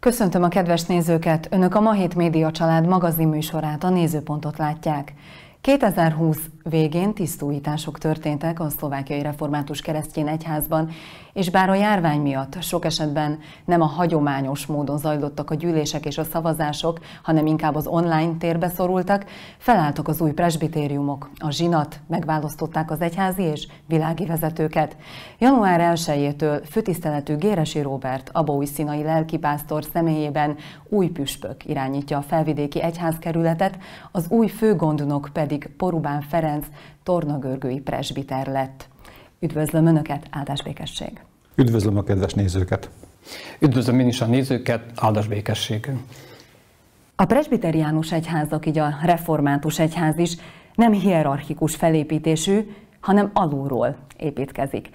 Köszöntöm a kedves nézőket! Önök a Ma Hét Média Család magazinműsorát, a Nézőpontot látják. 2020 végén tisztújítások történtek a szlovákiai református keresztény egyházban, és bár a járvány miatt sok esetben nem a hagyományos módon zajlottak a gyűlések és a szavazások, hanem inkább az online térbe szorultak, felálltak az új presbitériumok. A zsinat megválasztották az egyházi és világi vezetőket. Január 1-től főtiszteletű Géresi Róbert, Abaúj színai lelkipásztor személyében új püspök irányítja a felvidéki egyházkerületet, az új főgondnok pedig Porubán Ferenc tornagörgői presbiter lett. Üdvözlöm Önöket, áldás békesség! Üdvözlöm a kedves nézőket! Üdvözlöm én is a nézőket, áldás békesség! A presbiteriánus egyházak, így a református egyház is nem hierarchikus felépítésű, hanem alulról építkezik.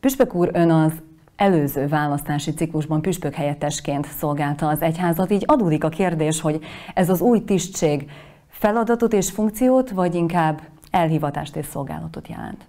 Püspök úr, ön az előző választási ciklusban püspök helyettesként szolgálta az egyházat, így adódik a kérdés, hogy ez az új tisztség feladatot és funkciót, vagy inkább elhivatást és szolgálatot jelent?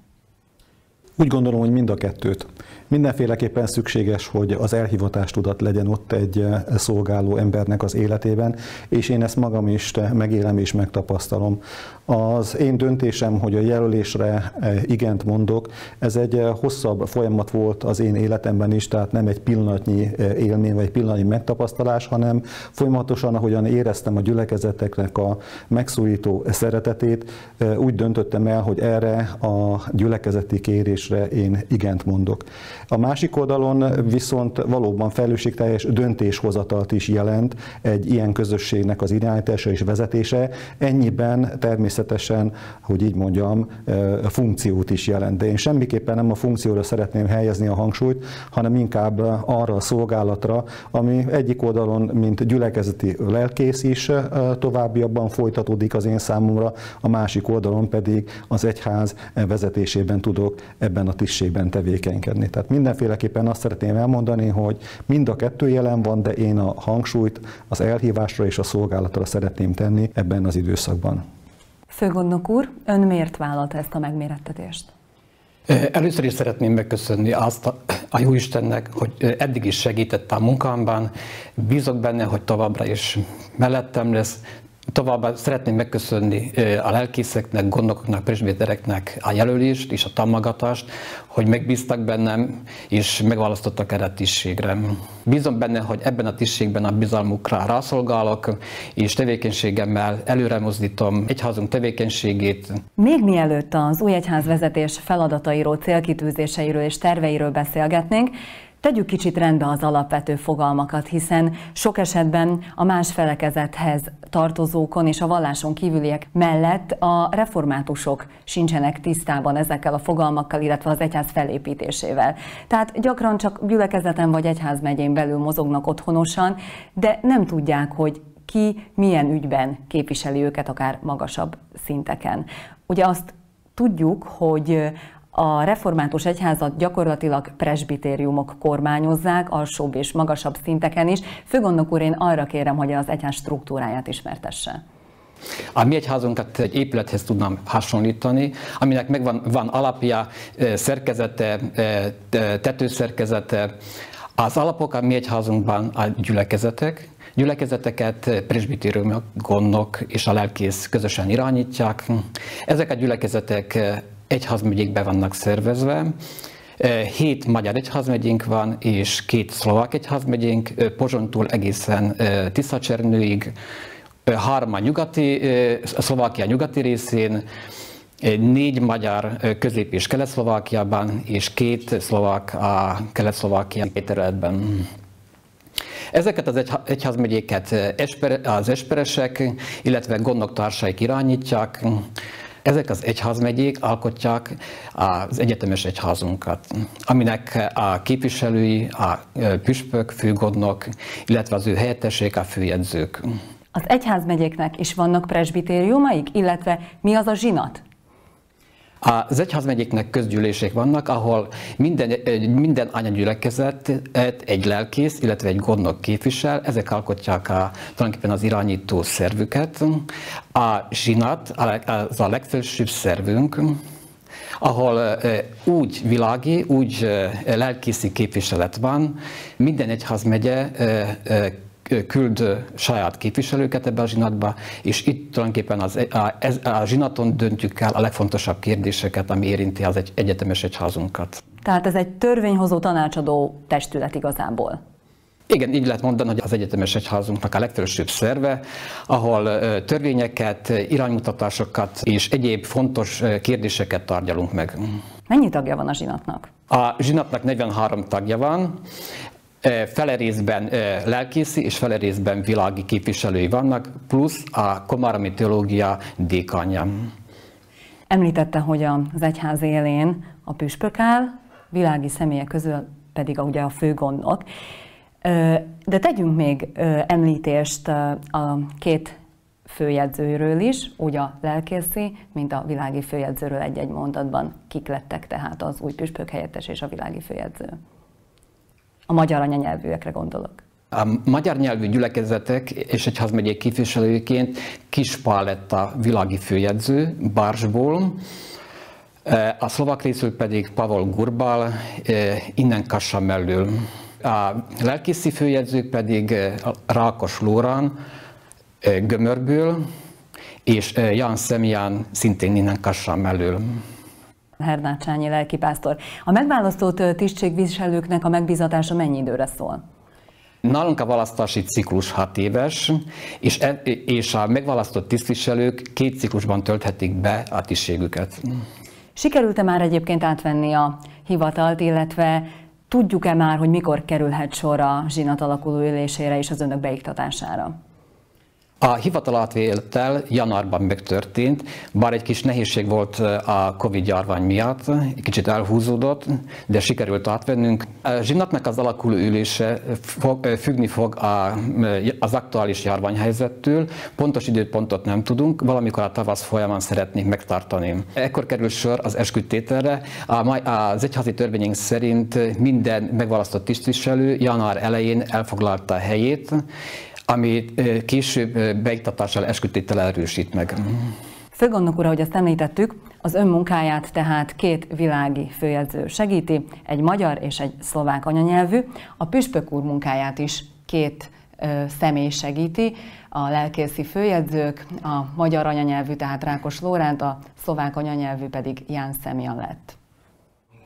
Úgy gondolom, hogy mind a kettőt. Mindenféleképpen szükséges, hogy az elhivatástudat legyen ott egy eh, szolgáló embernek az életében, és én ezt magam is megélem és megtapasztalom. Az én döntésem, hogy a jelölésre eh, igent mondok, ez egy eh, hosszabb folyamat volt az én életemben is, tehát nem egy pillanatnyi élmény vagy pillanatnyi megtapasztalás, hanem folyamatosan, ahogyan éreztem a gyülekezeteknek a megszólító szeretetét, úgy döntöttem el, hogy erre a gyülekezeti kérésre én igent mondok. A másik oldalon viszont valóban felelősségteljes döntéshozatalt is jelent egy ilyen közösségnek az irányítása és vezetése. Ennyiben természetesen, hogy így mondjam, funkciót is jelent. De én semmiképpen nem a funkcióra szeretném helyezni a hangsúlyt, hanem inkább arra a szolgálatra, ami egyik oldalon, mint gyülekezeti lelkész is továbbiabban folytatódik az én számomra, a másik oldalon pedig az egyház vezetésében tudok ebben a tisztségben tevékenykedni. Tehát mindenféleképpen azt szeretném elmondani, hogy mind a kettő jelen van, de én a hangsúlyt az elhívásra és a szolgálatra szeretném tenni ebben az időszakban. Főgondnok úr, ön miért vállalta ezt a megmérettetést? Először is szeretném megköszönni azt a, a Jóistennek, hogy eddig is segített a munkámban. Bízok benne, hogy továbbra is mellettem lesz, Továbbá szeretném megköszönni a lelkészeknek, gondnokoknak, presbétereknek a jelölést és a támogatást, hogy megbíztak bennem, és megválasztottak erre a tisztségre. Bízom benne, hogy ebben a tisztségben a bizalmukra rászolgálok, és tevékenységemmel előre mozdítom egyházunk tevékenységét. Még mielőtt az új egyházvezetés feladatairól, célkitűzéseiről és terveiről beszélgetnénk, Tegyük kicsit rendbe az alapvető fogalmakat, hiszen sok esetben a más felekezethez tartozókon és a valláson kívüliek mellett a reformátusok sincsenek tisztában ezekkel a fogalmakkal, illetve az egyház felépítésével. Tehát gyakran csak gyülekezeten vagy egyházmegyén belül mozognak otthonosan, de nem tudják, hogy ki milyen ügyben képviseli őket, akár magasabb szinteken. Ugye azt tudjuk, hogy a református egyházat gyakorlatilag presbitériumok kormányozzák, alsóbb és magasabb szinteken is. Főgondnok úr, én arra kérem, hogy az egyház struktúráját ismertesse. A mi egyházunkat egy épülethez tudnám hasonlítani, aminek megvan van alapja, szerkezete, tetőszerkezete. Az alapok a mi egyházunkban a gyülekezetek, gyülekezeteket presbitériumok, gondok és a lelkész közösen irányítják. Ezek a gyülekezetek egyházmegyékbe vannak szervezve. Hét magyar egyházmegyénk van, és két szlovák egyházmegyénk, Pozsontól egészen Tiszacsernőig, három a nyugati, Szlovákia nyugati részén, négy magyar közép- és kelet-szlovákiában, és két szlovák a kelet-szlovákia területben. Ezeket az egyházmegyéket az esperesek, illetve gondok társaik irányítják. Ezek az egyházmegyék alkotják az egyetemes egyházunkat, aminek a képviselői, a püspök, főgodnok, illetve az ő helyettesek, a főjegyzők. Az egyházmegyéknek is vannak presbitériumaik, illetve mi az a zsinat? Az egyházmegyéknek közgyűlések vannak, ahol minden, minden anyagyülekezetet egy lelkész, illetve egy gondnok képvisel, ezek alkotják a, tulajdonképpen az irányító szervüket. A zsinat az a legfelsőbb szervünk, ahol úgy világi, úgy lelkészi képviselet van, minden egyházmegye küld saját képviselőket ebbe a zsinatba, és itt tulajdonképpen az, a, ez, a zsinaton döntjük el a legfontosabb kérdéseket, ami érinti az egy egyetemes egyházunkat. Tehát ez egy törvényhozó tanácsadó testület igazából. Igen, így lehet mondani, hogy az egyetemes egyházunknak a legfelsőbb szerve, ahol törvényeket, iránymutatásokat és egyéb fontos kérdéseket tárgyalunk meg. Mennyi tagja van a zsinatnak? A zsinatnak 43 tagja van, fele részben lelkészi és fele részben világi képviselői vannak, plusz a Komáromi Teológia dékanya. Említette, hogy az egyház élén a püspök áll, világi személyek közül pedig ugye a főgondnok. De tegyünk még említést a két főjegyzőről is, úgy a lelkészi, mint a világi főjegyzőről egy-egy mondatban. Kik lettek tehát az új püspök helyettes és a világi főjegyző? A magyar anyanyelvűekre gondolok. A magyar nyelvű gyülekezetek és egy hazmegyék képviselőként Kispál lett világi főjegyző Bársból, a szlovak részül pedig Pavel Gurbal, innen Kassa mellől. A lelkészi főjegyzők pedig Rákos Lórán, Gömörből, és Jan Szemián szintén innen Kassa mellől. Hernácsányi lelkipásztor. A megválasztott tisztségviselőknek a megbizatása mennyi időre szól? Nálunk a választási ciklus 6 éves, és, e, és a megválasztott tisztviselők két ciklusban tölthetik be a tisztségüket. Sikerült-e már egyébként átvenni a hivatalt, illetve tudjuk-e már, hogy mikor kerülhet sor a zsinat alakuló ülésére és az önök beiktatására? A hivatalátvétel januárban megtörtént, bár egy kis nehézség volt a Covid járvány miatt, egy kicsit elhúzódott, de sikerült átvennünk. A zsinatnak az alakuló ülése fog, függni fog a, az aktuális járványhelyzettől, pontos időpontot nem tudunk, valamikor a tavasz folyamán szeretnénk megtartani. Ekkor kerül sor az esküdtételre. Az egyházi törvényünk szerint minden megválasztott tisztviselő január elején elfoglalta a helyét, ami később beiktatással esküdtétel erősít meg. Főgondnok úr, ahogy azt említettük, az ön munkáját tehát két világi főjegyző segíti, egy magyar és egy szlovák anyanyelvű. A püspök úr munkáját is két ö, személy segíti, a lelkészi főjegyzők, a magyar anyanyelvű, tehát Rákos Lóránt, a szlovák anyanyelvű pedig Ján Szemian lett.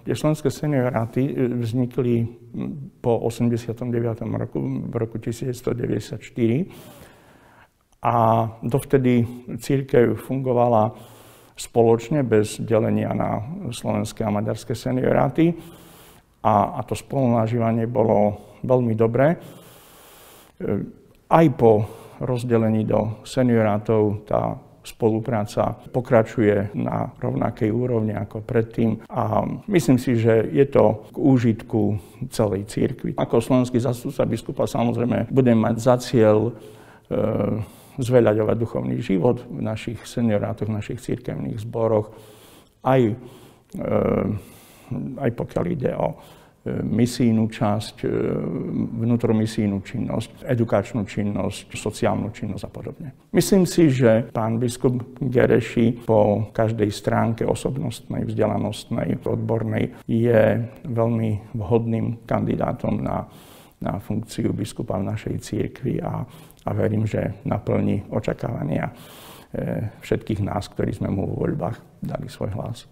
Tie slovenské senioráty e, vznikli po 89. roku, v roku 1994 a dovtedy církev fungovala spoločne bez delenia na slovenské a maďarské senioráty a, a to spolunažívanie bolo veľmi dobré. E, aj po rozdelení do seniorátov tá spolupráca pokračuje na rovnakej úrovni ako predtým a myslím si, že je to k úžitku celej církvy. Ako slovenský zastupca biskupa samozrejme budem mať za cieľ e, zveľaďovať duchovný život v našich seniorátoch, v našich církevných zboroch, aj, e, aj pokiaľ ide o misijnú časť, e, vnútromisijnú činnosť, edukačnú činnosť, sociálnu činnosť a podobne. Myslím si, že pán biskup Gereši po každej stránke osobnostnej, vzdelanostnej, odbornej je veľmi vhodným kandidátom na, na funkciu biskupa v našej církvi a, a verím, že naplní očakávania e, všetkých nás, ktorí sme mu vo voľbách dali svoj hlas.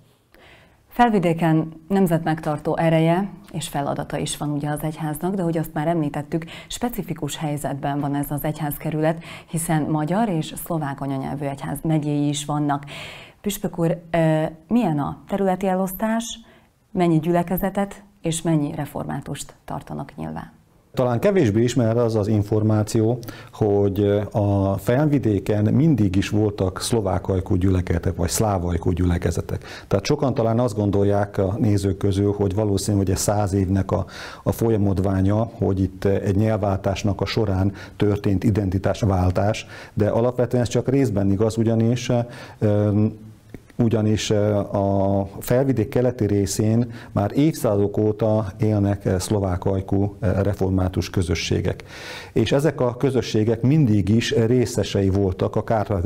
Felvidéken nemzetmegtartó ereje és feladata is van ugye az egyháznak, de hogy azt már említettük, specifikus helyzetben van ez az egyházkerület, hiszen magyar és szlovák anyanyelvű egyház megyéi is vannak. Püspök úr, milyen a területi elosztás, mennyi gyülekezetet és mennyi reformátust tartanak nyilván? Talán kevésbé ismer az az információ, hogy a felvidéken mindig is voltak szlovákajkú gyülekezetek, vagy szlávajkú gyülekezetek. Tehát sokan talán azt gondolják a nézők közül, hogy valószínű, hogy ez száz évnek a, a folyamodványa, hogy itt egy nyelvváltásnak a során történt identitásváltás, de alapvetően ez csak részben igaz, ugyanis ugyanis a felvidék keleti részén már évszázadok óta élnek szlovák ajkú református közösségek. És ezek a közösségek mindig is részesei voltak a kárpát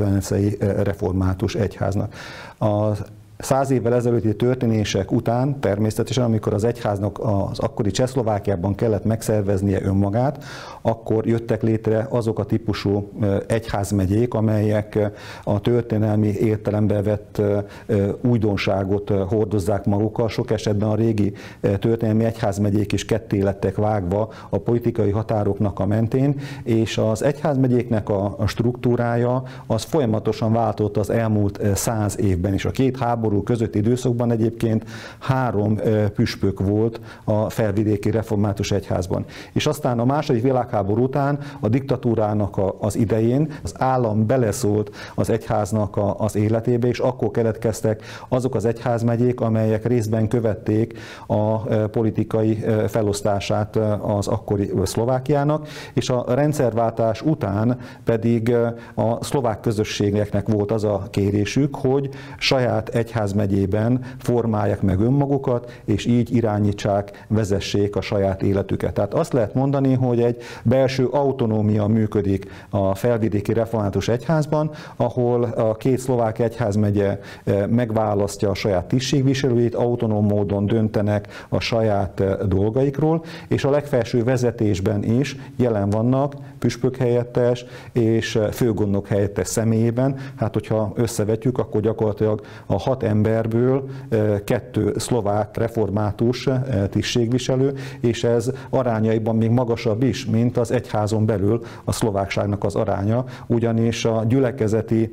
református egyháznak. A Száz évvel ezelőtti történések után természetesen, amikor az egyháznak az akkori Csehszlovákiában kellett megszerveznie önmagát, akkor jöttek létre azok a típusú egyházmegyék, amelyek a történelmi értelembe vett újdonságot hordozzák magukkal. Sok esetben a régi történelmi egyházmegyék is ketté lettek vágva a politikai határoknak a mentén, és az egyházmegyéknek a struktúrája az folyamatosan változott az elmúlt száz évben is. A két háború háború közötti időszakban egyébként három püspök volt a felvidéki református egyházban. És aztán a második világháború után a diktatúrának az idején az állam beleszólt az egyháznak az életébe, és akkor keletkeztek azok az egyházmegyék, amelyek részben követték a politikai felosztását az akkori Szlovákiának, és a rendszerváltás után pedig a szlovák közösségeknek volt az a kérésük, hogy saját egyház egyházmegyében formálják meg önmagukat, és így irányítsák, vezessék a saját életüket. Tehát azt lehet mondani, hogy egy belső autonómia működik a felvidéki református egyházban, ahol a két szlovák egyházmegye eh, megválasztja a saját tisztségviselőit, autonóm módon döntenek a saját eh, dolgaikról, és a legfelső vezetésben is jelen vannak püspök helyettes és eh, főgondnok helyettes személyében. Hát, hogyha összevetjük, akkor gyakorlatilag a hat emberből kettő szlovák református tisztségviselő, és ez arányaiban még magasabb is, mint az egyházon belül a szlovákságnak az aránya, ugyanis a gyülekezeti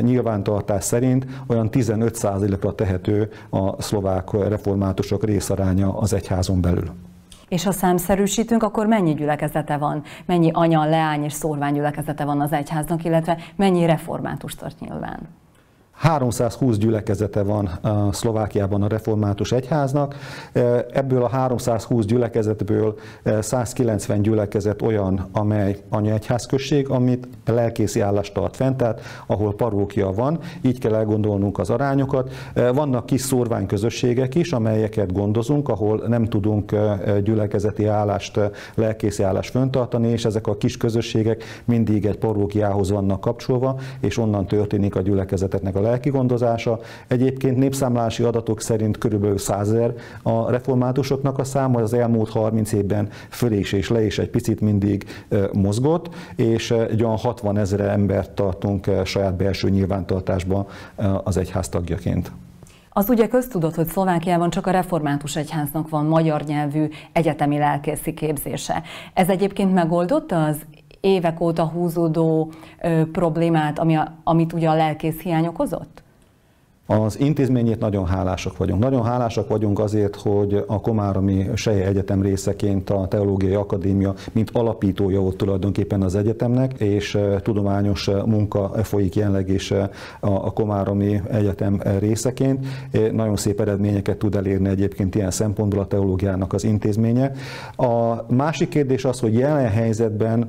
nyilvántartás szerint olyan 15%-ra tehető a szlovák reformátusok részaránya az egyházon belül. És ha számszerűsítünk, akkor mennyi gyülekezete van? Mennyi anya, leány és szórvány gyülekezete van az egyháznak, illetve mennyi református tart nyilván? 320 gyülekezete van Szlovákiában a református egyháznak. Ebből a 320 gyülekezetből 190 gyülekezet olyan, amely anyaegyházközség, amit lelkészi állást tart fent, tehát ahol parókia van, így kell elgondolnunk az arányokat. Vannak kis szórványközösségek is, amelyeket gondozunk, ahol nem tudunk gyülekezeti állást, lelkészi állást föntartani, és ezek a kis közösségek mindig egy parókiához vannak kapcsolva, és onnan történik a gyülekezeteknek a lelki gondozása. Egyébként népszámlási adatok szerint körülbelül 100 ezer a reformátusoknak a száma, az elmúlt 30 évben föl is és le is egy picit mindig mozgott, és egy olyan 60 ezer embert tartunk saját belső nyilvántartásban az egyház tagjaként. Az ugye köztudott, hogy Szlovákiában csak a református egyháznak van magyar nyelvű egyetemi lelkészi képzése. Ez egyébként megoldotta az évek óta húzódó ö, problémát, ami a, amit ugye a lelkész hiány okozott? Az intézményét nagyon hálásak vagyunk. Nagyon hálásak vagyunk azért, hogy a Komáromi Seje Egyetem részeként a Teológiai Akadémia, mint alapítója volt tulajdonképpen az egyetemnek, és tudományos munka folyik jelenleg is a Komáromi Egyetem részeként. Nagyon szép eredményeket tud elérni egyébként ilyen szempontból a teológiának az intézménye. A másik kérdés az, hogy jelen helyzetben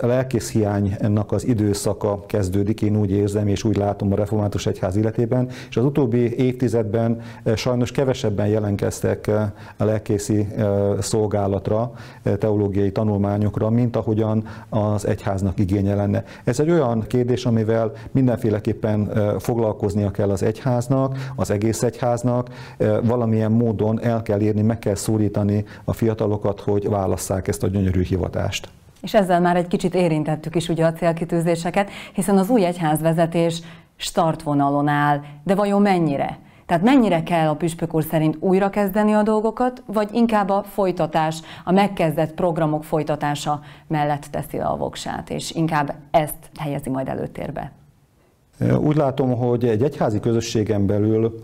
lelkészhiánynak az időszaka kezdődik, én úgy érzem és úgy látom a református egyház életében, és az utóbbi évtizedben eh, sajnos kevesebben jelenkeztek eh, a lelkészi eh, szolgálatra, teológiai tanulmányokra, mint ahogyan az egyháznak igénye lenne. Ez egy olyan kérdés, amivel mindenféleképpen foglalkoznia kell az egyháznak, az egész egyháznak, valamilyen módon el kell érni, meg kell szólítani a fiatalokat, hogy válasszák ezt a gyönyörű hivatást. És ezzel már egy kicsit érintettük is ugye a célkitűzéseket, hiszen az új egyházvezetés startvonalon áll, de vajon mennyire? Tehát mennyire kell a püspök úr szerint újrakezdeni a dolgokat, vagy inkább a folytatás, a megkezdett programok folytatása mellett teszi le a voksát, és inkább ezt helyezi majd előtérbe? Úgy látom, hogy egy egyházi közösségen belül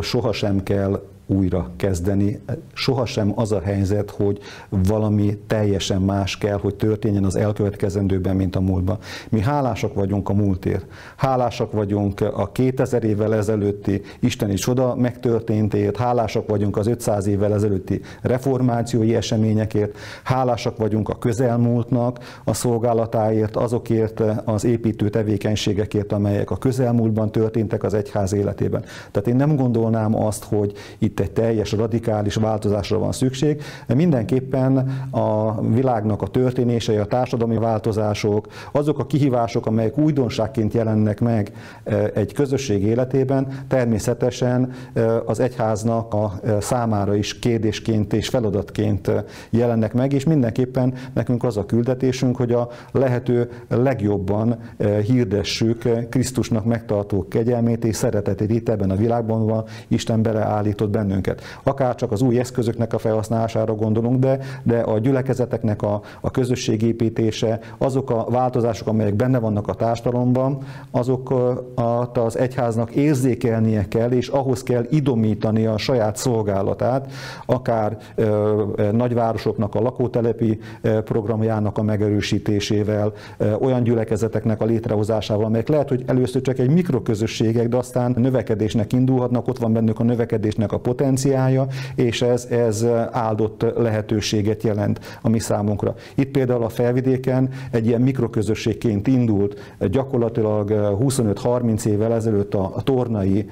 sohasem kell újra kezdeni. Sohasem az a helyzet, hogy valami teljesen más kell, hogy történjen az elkövetkezendőben, mint a múltban. Mi hálásak vagyunk a múltért. Hálásak vagyunk a 2000 évvel ezelőtti isteni csoda megtörténtért, hálásak vagyunk az 500 évvel ezelőtti reformációi eseményekért, hálásak vagyunk a közelmúltnak a szolgálatáért, azokért az építő tevékenységekért, amelyek a közelmúltban történtek az egyház életében. Tehát én nem gondolnám azt, hogy itt itt egy teljes radikális változásra van szükség, de mindenképpen a világnak a történései, a társadalmi változások, azok a kihívások, amelyek újdonságként jelennek meg egy közösség életében, természetesen az egyháznak a számára is kérdésként és feladatként jelennek meg, és mindenképpen nekünk az a küldetésünk, hogy a lehető legjobban hirdessük Krisztusnak megtartó kegyelmét és szeretetét itt ebben a világban, van Isten beleállított bennünket. Akár csak az új eszközöknek a felhasználására gondolunk, de, de a gyülekezeteknek a, a közösségépítése, azok a változások, amelyek benne vannak a társadalomban, azok az egyháznak érzékelnie kell, és ahhoz kell idomítani a saját szolgálatát, akár nagyvárosoknak a lakótelepi programjának a megerősítésével, olyan gyülekezeteknek a létrehozásával, amelyek lehet, hogy először csak egy mikroközösségek, de aztán növekedésnek indulhatnak, ott van bennük a növekedésnek a potenciája, és ez, ez áldott lehetőséget jelent a mi számunkra. Itt például a felvidéken egy ilyen mikroközösségként indult, gyakorlatilag 25-30 évvel ezelőtt a, a tornai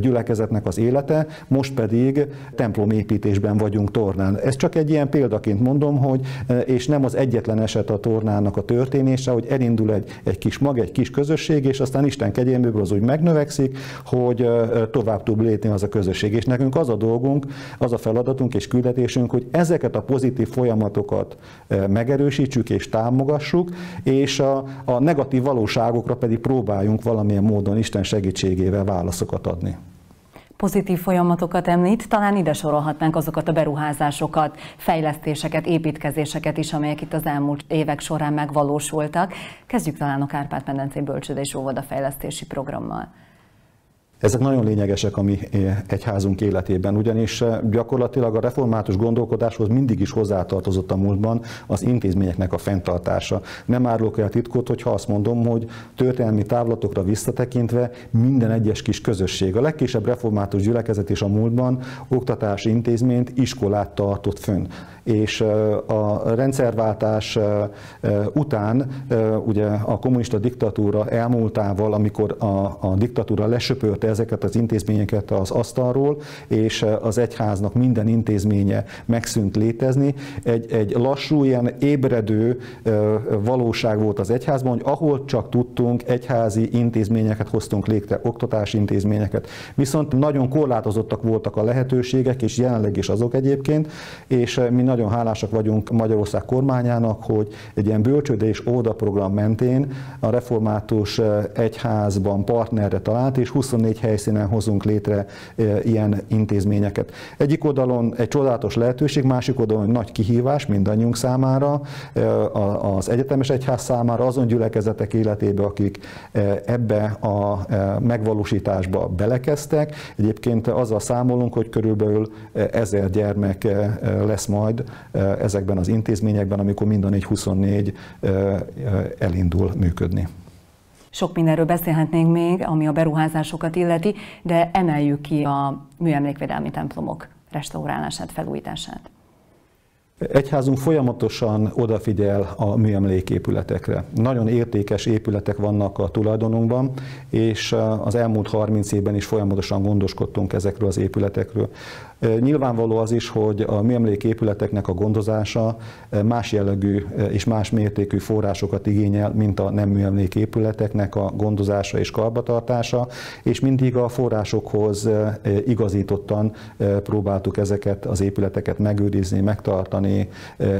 gyülekezetnek az élete, most pedig templomépítésben vagyunk tornán. Ez csak egy ilyen példaként mondom, hogy és nem az egyetlen eset a tornának a történése, hogy elindul egy, egy kis mag, egy kis közösség, és aztán Isten kegyelméből az úgy megnövekszik, hogy tovább tud lépni az a közösség. És nekünk az a dolgunk, az a feladatunk és küldetésünk, hogy ezeket a pozitív folyamatokat megerősítsük és támogassuk, és a, a negatív valóságokra pedig próbáljunk valamilyen módon Isten segítségével válaszokat adni pozitív folyamatokat említ, talán ide sorolhatnánk azokat a beruházásokat, fejlesztéseket, építkezéseket is, amelyek itt az elmúlt évek során megvalósultak. Kezdjük talán a Kárpát-medencei Bölcsőde és Óvoda fejlesztési programmal. Ezek nagyon lényegesek a mi egyházunk életében, ugyanis eh, gyakorlatilag a református gondolkodáshoz mindig is hozzátartozott a múltban az intézményeknek a fenntartása. Nem árulok el titkot, hogyha azt mondom, hogy történelmi távlatokra visszatekintve minden egyes kis közösség, a legkisebb református gyülekezet is a múltban oktatási intézményt, iskolát tartott fönn és a rendszerváltás után ugye a kommunista diktatúra elmúltával, amikor a, a diktatúra lesöpörte ezeket az intézményeket az asztalról, és az egyháznak minden intézménye megszűnt létezni, egy, egy lassú, ilyen ébredő valóság volt az egyházban, hogy ahol csak tudtunk, egyházi intézményeket hoztunk létre, oktatási intézményeket. Viszont nagyon korlátozottak voltak a lehetőségek, és jelenleg is azok egyébként, és mi nagyon hálásak vagyunk Magyarország kormányának, hogy egy ilyen bölcsőde és óda program mentén a református eh, egyházban partnerre talált, és 24 helyszínen hozunk létre eh, ilyen intézményeket. Egyik oldalon egy csodálatos lehetőség, másik oldalon egy nagy kihívás mindannyiunk számára, eh, az egyetemes egyház számára, azon gyülekezetek életébe, akik ebbe a megvalósításba belekeztek. Egyébként azzal számolunk, hogy körülbelül ezer gyermek lesz majd ezekben az intézményekben, amikor mind a 424 elindul működni. Sok mindenről beszélhetnénk még, ami a beruházásokat illeti, de emeljük ki a műemlékvédelmi templomok restaurálását, felújítását. Egyházunk folyamatosan odafigyel a műemléképületekre. Nagyon értékes épületek vannak a tulajdonunkban, és az elmúlt 30 évben is folyamatosan gondoskodtunk ezekről az épületekről. Nyilvánvaló az is, hogy a műemléképületeknek a gondozása más jellegű és más mértékű forrásokat igényel, mint a nem műemléképületeknek a gondozása és karbatartása, és mindig a forrásokhoz igazítottan próbáltuk ezeket az épületeket megőrizni, megtartani,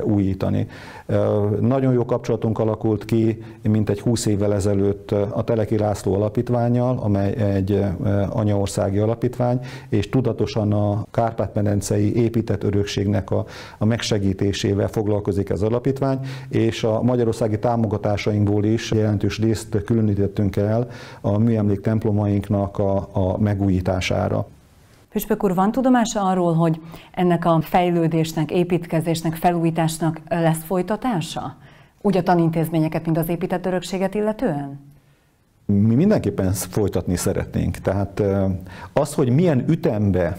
újítani. Nagyon jó kapcsolatunk alakult ki, mint egy 20 évvel ezelőtt a Teleki László alapítványjal, amely egy anyaországi alapítvány, és tudatosan a kár Kárpát-medencei épített örökségnek a, a megsegítésével foglalkozik ez alapítvány, és a magyarországi támogatásainkból is jelentős részt különítettünk el a műemlék templomainknak a, a megújítására. Püspök úr, van tudomása arról, hogy ennek a fejlődésnek, építkezésnek, felújításnak lesz folytatása? Úgy a tanintézményeket, mint az épített örökséget illetően? Mi mindenképpen folytatni szeretnénk. Tehát az, hogy milyen ütembe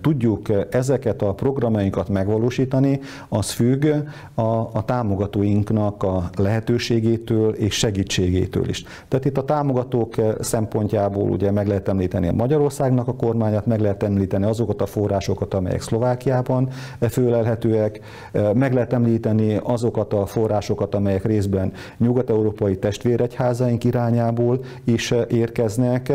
tudjuk ezeket a programjainkat megvalósítani, az függ a, a támogatóinknak a lehetőségétől és segítségétől is. Tehát itt a támogatók szempontjából ugye meg lehet említeni a Magyarországnak a kormányát, meg lehet említeni azokat a forrásokat, amelyek Szlovákiában fölelhetőek, meg lehet említeni azokat a forrásokat, amelyek részben nyugat-európai testvéregyházaink irányából is érkeznek,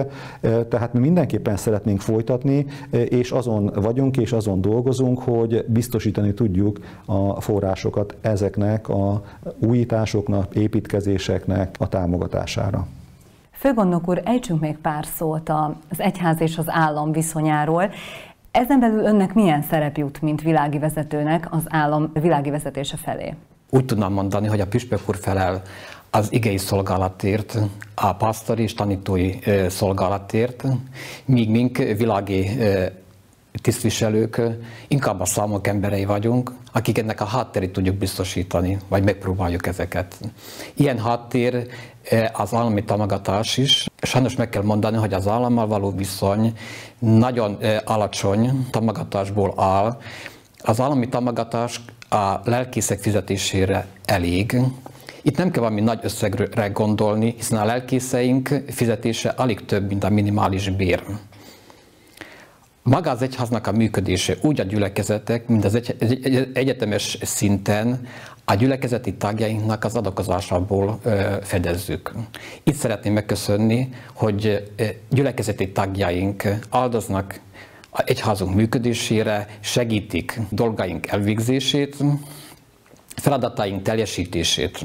tehát mi mindenképpen szeretnénk folytatni, és azon vagyunk, és azon dolgozunk, hogy biztosítani tudjuk a forrásokat ezeknek a újításoknak, építkezéseknek a támogatására. Főgondnok úr, ejtsünk még pár szót az egyház és az állam viszonyáról. Ezen belül önnek milyen szerep jut, mint világi vezetőnek az állam világi vezetése felé? Úgy tudnám mondani, hogy a püspök úr felel az igei szolgálatért, a pásztori és tanítói szolgálatért, míg mink világi tisztviselők inkább a számok emberei vagyunk, akik ennek a hátterét tudjuk biztosítani, vagy megpróbáljuk ezeket. Ilyen háttér az állami támogatás is. Sajnos meg kell mondani, hogy az állammal való viszony nagyon alacsony támogatásból áll. Az állami támogatás a lelkészek fizetésére elég, itt nem kell valami nagy összegre gondolni, hiszen a lelkészeink fizetése alig több, mint a minimális bér. Maga az egyháznak a működése úgy a gyülekezetek, mint az egy, egy, egy, egyetemes szinten a gyülekezeti tagjainknak az adakozásából ö, fedezzük. Itt szeretném megköszönni, hogy gyülekezeti tagjaink áldoznak egyházunk működésére, segítik dolgaink elvégzését, feladataink teljesítését.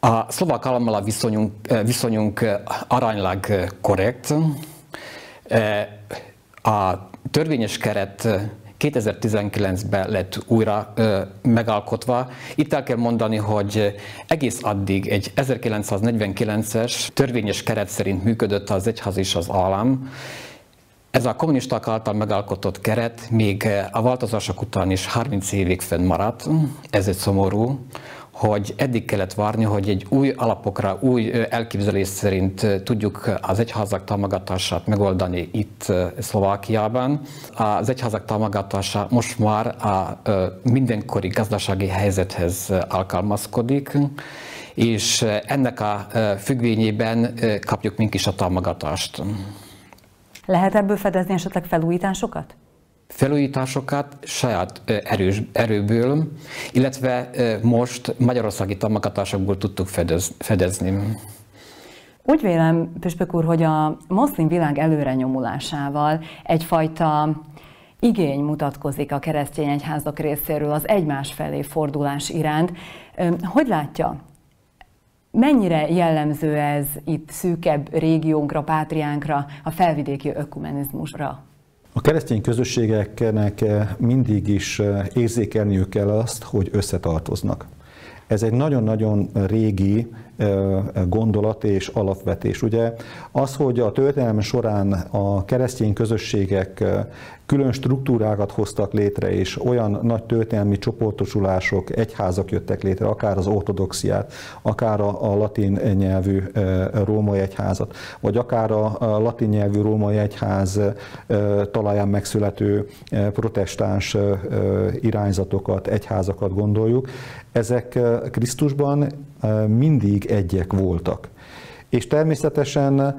A szlovák állammal a viszonyunk, viszonyunk aránylag korrekt. A törvényes keret 2019-ben lett újra ö, megalkotva. Itt el kell mondani, hogy egész addig egy 1949-es törvényes keret szerint működött az egyház és az állam. Ez a kommunisták által megalkotott keret még a változások után is 30 évig fennmaradt. Ez egy szomorú hogy eddig kellett várni, hogy egy új alapokra, új elképzelés szerint tudjuk az egyházak támogatását megoldani itt Szlovákiában. Az egyházak támogatása most már a mindenkori gazdasági helyzethez alkalmazkodik, és ennek a függvényében kapjuk mink is a támogatást. Lehet ebből fedezni esetleg felújításokat? Felújításokat saját erős, erőből, illetve most magyarországi támogatásokból tudtuk fedez, fedezni. Úgy vélem, Püspök úr, hogy a moszlim világ előre nyomulásával egyfajta igény mutatkozik a keresztény egyházak részéről az egymás felé fordulás iránt. Hogy látja, mennyire jellemző ez itt szűkebb régiónkra, pátriánkra, a felvidéki ökumenizmusra? A keresztény közösségeknek mindig is érzékelniük kell azt, hogy összetartoznak. Ez egy nagyon-nagyon régi gondolat és alapvetés. Ugye az, hogy a történelem során a keresztény közösségek külön struktúrákat hoztak létre, és olyan nagy történelmi csoportosulások, egyházak jöttek létre, akár az ortodoxiát, akár a, latin nyelvű római egyházat, vagy akár a, latin nyelvű római egyház talaján megszülető protestáns irányzatokat, egyházakat gondoljuk. Ezek Krisztusban mindig egyek voltak. És természetesen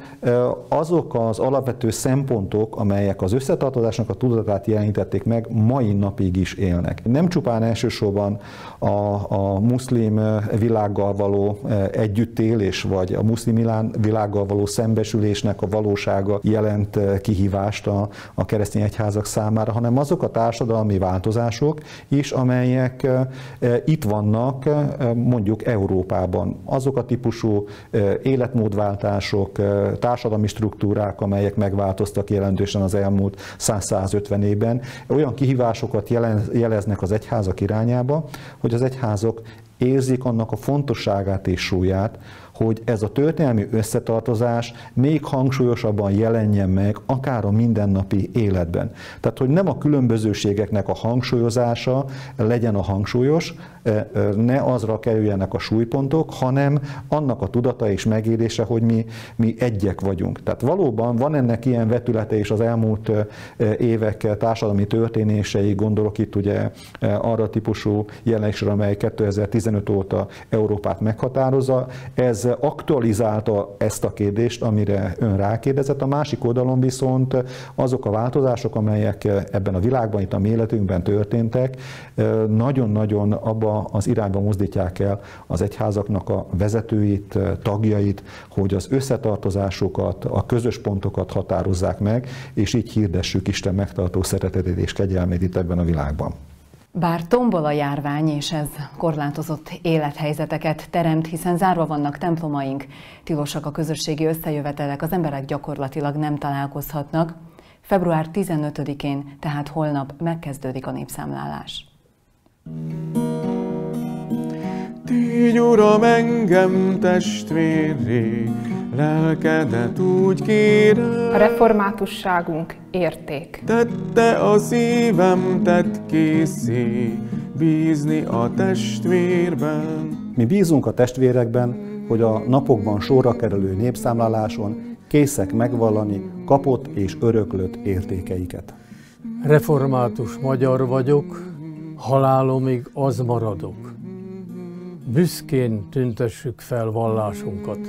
azok az alapvető szempontok, amelyek az összetartozásnak a tudatát jelentették meg, mai napig is élnek. Nem csupán elsősorban a, a muszlim világgal való együttélés, vagy a muszlim világgal való szembesülésnek a valósága jelent kihívást a, a keresztény egyházak számára, hanem azok a társadalmi változások is, amelyek itt vannak mondjuk Európában. Azok a típusú életmódok, életmódváltások, társadalmi struktúrák, amelyek megváltoztak jelentősen az elmúlt 100-150 évben, olyan kihívásokat jeleznek az egyházak irányába, hogy az egyházok érzik annak a fontosságát és súlyát, hogy ez a történelmi összetartozás még hangsúlyosabban jelenjen meg, akár a mindennapi életben. Tehát, hogy nem a különbözőségeknek a hangsúlyozása legyen a hangsúlyos, ne azra kerüljenek a súlypontok, hanem annak a tudata és megélése, hogy mi, mi egyek vagyunk. Tehát valóban van ennek ilyen vetülete is az elmúlt évek társadalmi történései, gondolok itt ugye arra típusú jelenésre, amely 2015 óta Európát meghatározza. Ez aktualizálta ezt a kérdést, amire ön rákérdezett. A másik oldalon viszont azok a változások, amelyek ebben a világban, itt a mi életünkben történtek, nagyon-nagyon abba az irányba mozdítják el az egyházaknak a vezetőit, tagjait, hogy az összetartozásokat, a közös pontokat határozzák meg, és így hirdessük Isten megtartó szeretetét és kegyelmét itt ebben a világban. Bár tombol a járvány, és ez korlátozott élethelyzeteket teremt, hiszen zárva vannak templomaink, tilosak a közösségi összejövetelek, az emberek gyakorlatilag nem találkozhatnak, február 15-én, tehát holnap megkezdődik a népszámlálás. Tégy, Uram, engem testvérré, lelkedet úgy kérem. A reformátusságunk érték. Tette a szívem, tett készé, bízni a testvérben. Mi bízunk a testvérekben, hogy a napokban sorra kerülő népszámláláson készek megvallani kapott és öröklött értékeiket. Református magyar vagyok, halálomig az maradok büszkén tüntessük fel vallásunkat.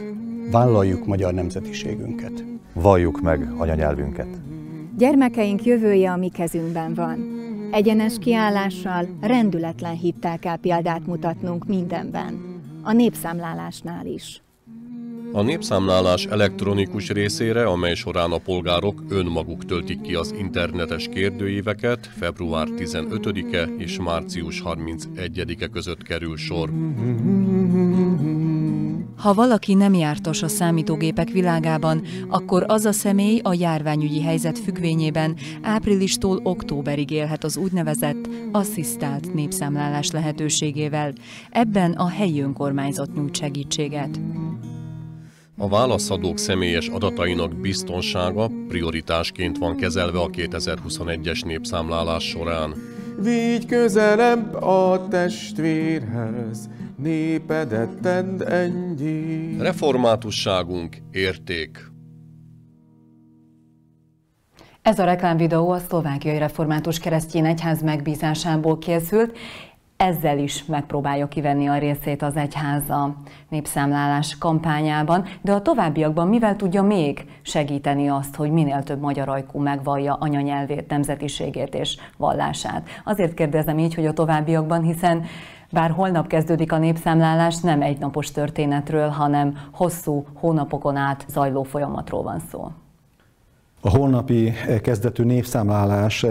Vállaljuk magyar nemzetiségünket. Valljuk meg anyanyelvünket. Gyermekeink jövője a mi kezünkben van. Egyenes kiállással, rendületlen hittel kell példát mutatnunk mindenben. A népszámlálásnál is. A népszámlálás elektronikus részére, amely során a polgárok önmaguk töltik ki az internetes kérdőíveket, február 15-e és március 31-e között kerül sor. Ha valaki nem jártas a számítógépek világában, akkor az a személy a járványügyi helyzet függvényében áprilistól októberig élhet az úgynevezett asszisztált népszámlálás lehetőségével. Ebben a helyi önkormányzat nyújt segítséget. A válaszadók személyes adatainak biztonsága prioritásként van kezelve a 2021-es népszámlálás során. Vígy közelebb a testvérhez, népedet tedd ennyi. Reformátusságunk érték. Ez a reklámvideó a szlovákiai református keresztény egyház megbízásából készült, ezzel is megpróbálja kivenni a részét az egyháza népszámlálás kampányában, de a továbbiakban mivel tudja még segíteni azt, hogy minél több magyar ajkú megvallja anyanyelvét, nemzetiségét és vallását. Azért kérdezem így, hogy a továbbiakban, hiszen bár holnap kezdődik a népszámlálás, nem egynapos történetről, hanem hosszú hónapokon át zajló folyamatról van szó. A holnapi kezdetű népszámlálás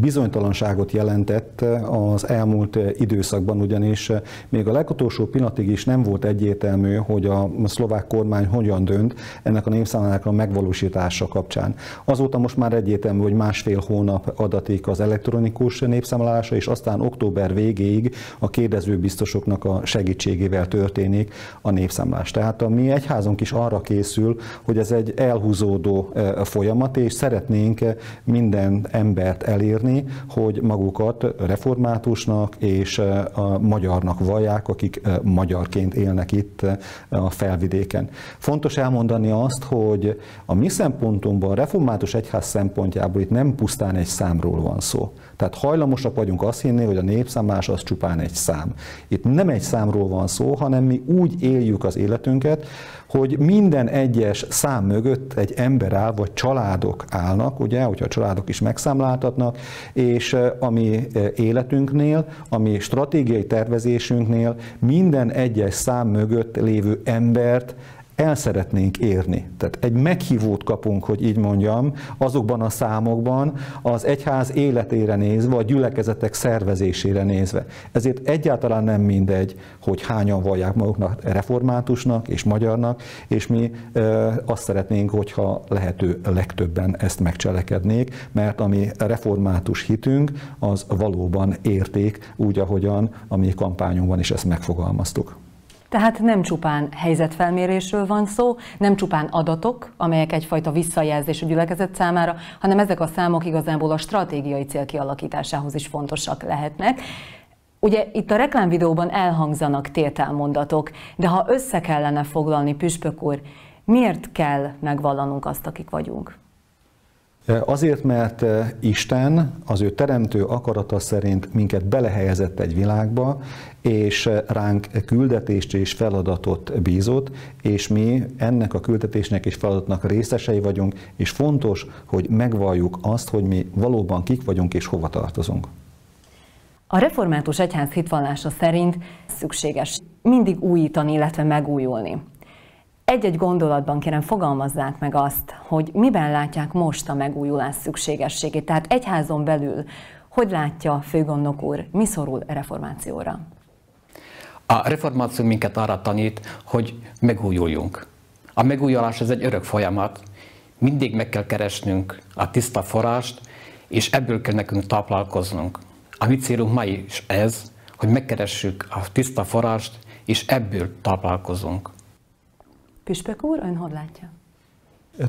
bizonytalanságot jelentett az elmúlt időszakban, ugyanis még a legutolsó pillanatig is nem volt egyértelmű, hogy a szlovák kormány hogyan dönt ennek a népszámlálásnak a megvalósítása kapcsán. Azóta most már egyértelmű, hogy másfél hónap adatik az elektronikus népszámlálása, és aztán október végéig a kérdezőbiztosoknak a segítségével történik a népszámlás. Tehát a mi egyházunk is arra készül, hogy ez egy elhúzódó folyamat, folyamat, és szeretnénk minden embert elérni, hogy magukat reformátusnak és a magyarnak vallják, akik magyarként élnek itt a felvidéken. Fontos elmondani azt, hogy a mi szempontunkban, a református egyház szempontjából itt nem pusztán egy számról van szó. Tehát hajlamosak vagyunk azt hinni, hogy a népszámlás az csupán egy szám. Itt nem egy számról van szó, hanem mi úgy éljük az életünket, hogy minden egyes szám mögött egy ember áll, vagy családok állnak, ugye, hogyha a családok is megszámláltatnak, és a mi életünknél, a mi stratégiai tervezésünknél minden egyes szám mögött lévő embert el szeretnénk érni. Tehát egy meghívót kapunk, hogy így mondjam, azokban a számokban az egyház életére nézve, a gyülekezetek szervezésére nézve. Ezért egyáltalán nem mindegy, hogy hányan vallják maguknak reformátusnak és magyarnak, és mi azt szeretnénk, hogyha lehető legtöbben ezt megcselekednék, mert ami református hitünk, az valóban érték, úgy, ahogyan a mi kampányunkban is ezt megfogalmaztuk. Tehát nem csupán helyzetfelmérésről van szó, nem csupán adatok, amelyek egyfajta visszajelzés a gyülekezet számára, hanem ezek a számok igazából a stratégiai cél kialakításához is fontosak lehetnek. Ugye itt a reklámvideóban elhangzanak tételmondatok, de ha össze kellene foglalni, Püspök úr, miért kell megvallanunk azt, akik vagyunk? Azért, mert Isten az ő teremtő akarata szerint minket belehelyezett egy világba, és ránk küldetést és feladatot bízott, és mi ennek a küldetésnek és feladatnak részesei vagyunk, és fontos, hogy megvalljuk azt, hogy mi valóban kik vagyunk és hova tartozunk. A református egyház hitvallása szerint szükséges mindig újítani, illetve megújulni. Egy-egy gondolatban kérem fogalmazzák meg azt, hogy miben látják most a megújulás szükségességét. Tehát egyházon belül, hogy látja főgondnok úr, mi szorul a reformációra? A reformáció minket arra tanít, hogy megújuljunk. A megújulás ez egy örök folyamat. Mindig meg kell keresnünk a tiszta forrást, és ebből kell nekünk táplálkoznunk. A mi célunk ma is ez, hogy megkeressük a tiszta forrást, és ebből táplálkozunk. Püspök úr, ön hogy látja?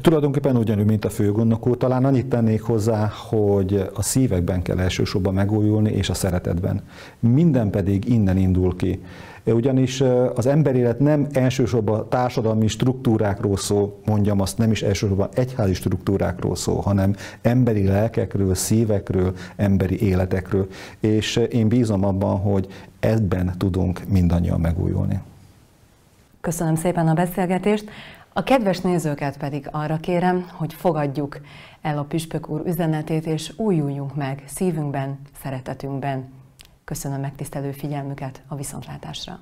Tulajdonképpen ugyanúgy, mint a főgondnok úr, talán annyit tennék hozzá, hogy a szívekben kell elsősorban megújulni, és a szeretetben. Minden pedig innen indul ki. Ugyanis az emberélet nem elsősorban társadalmi struktúrákról szól, mondjam azt, nem is elsősorban egyházi struktúrákról szól, hanem emberi lelkekről, szívekről, emberi életekről. És én bízom abban, hogy ebben tudunk mindannyian megújulni. Köszönöm szépen a beszélgetést. A kedves nézőket pedig arra kérem, hogy fogadjuk el a Püspök úr üzenetét, és újuljunk meg szívünkben, szeretetünkben. Köszönöm megtisztelő figyelmüket a viszontlátásra.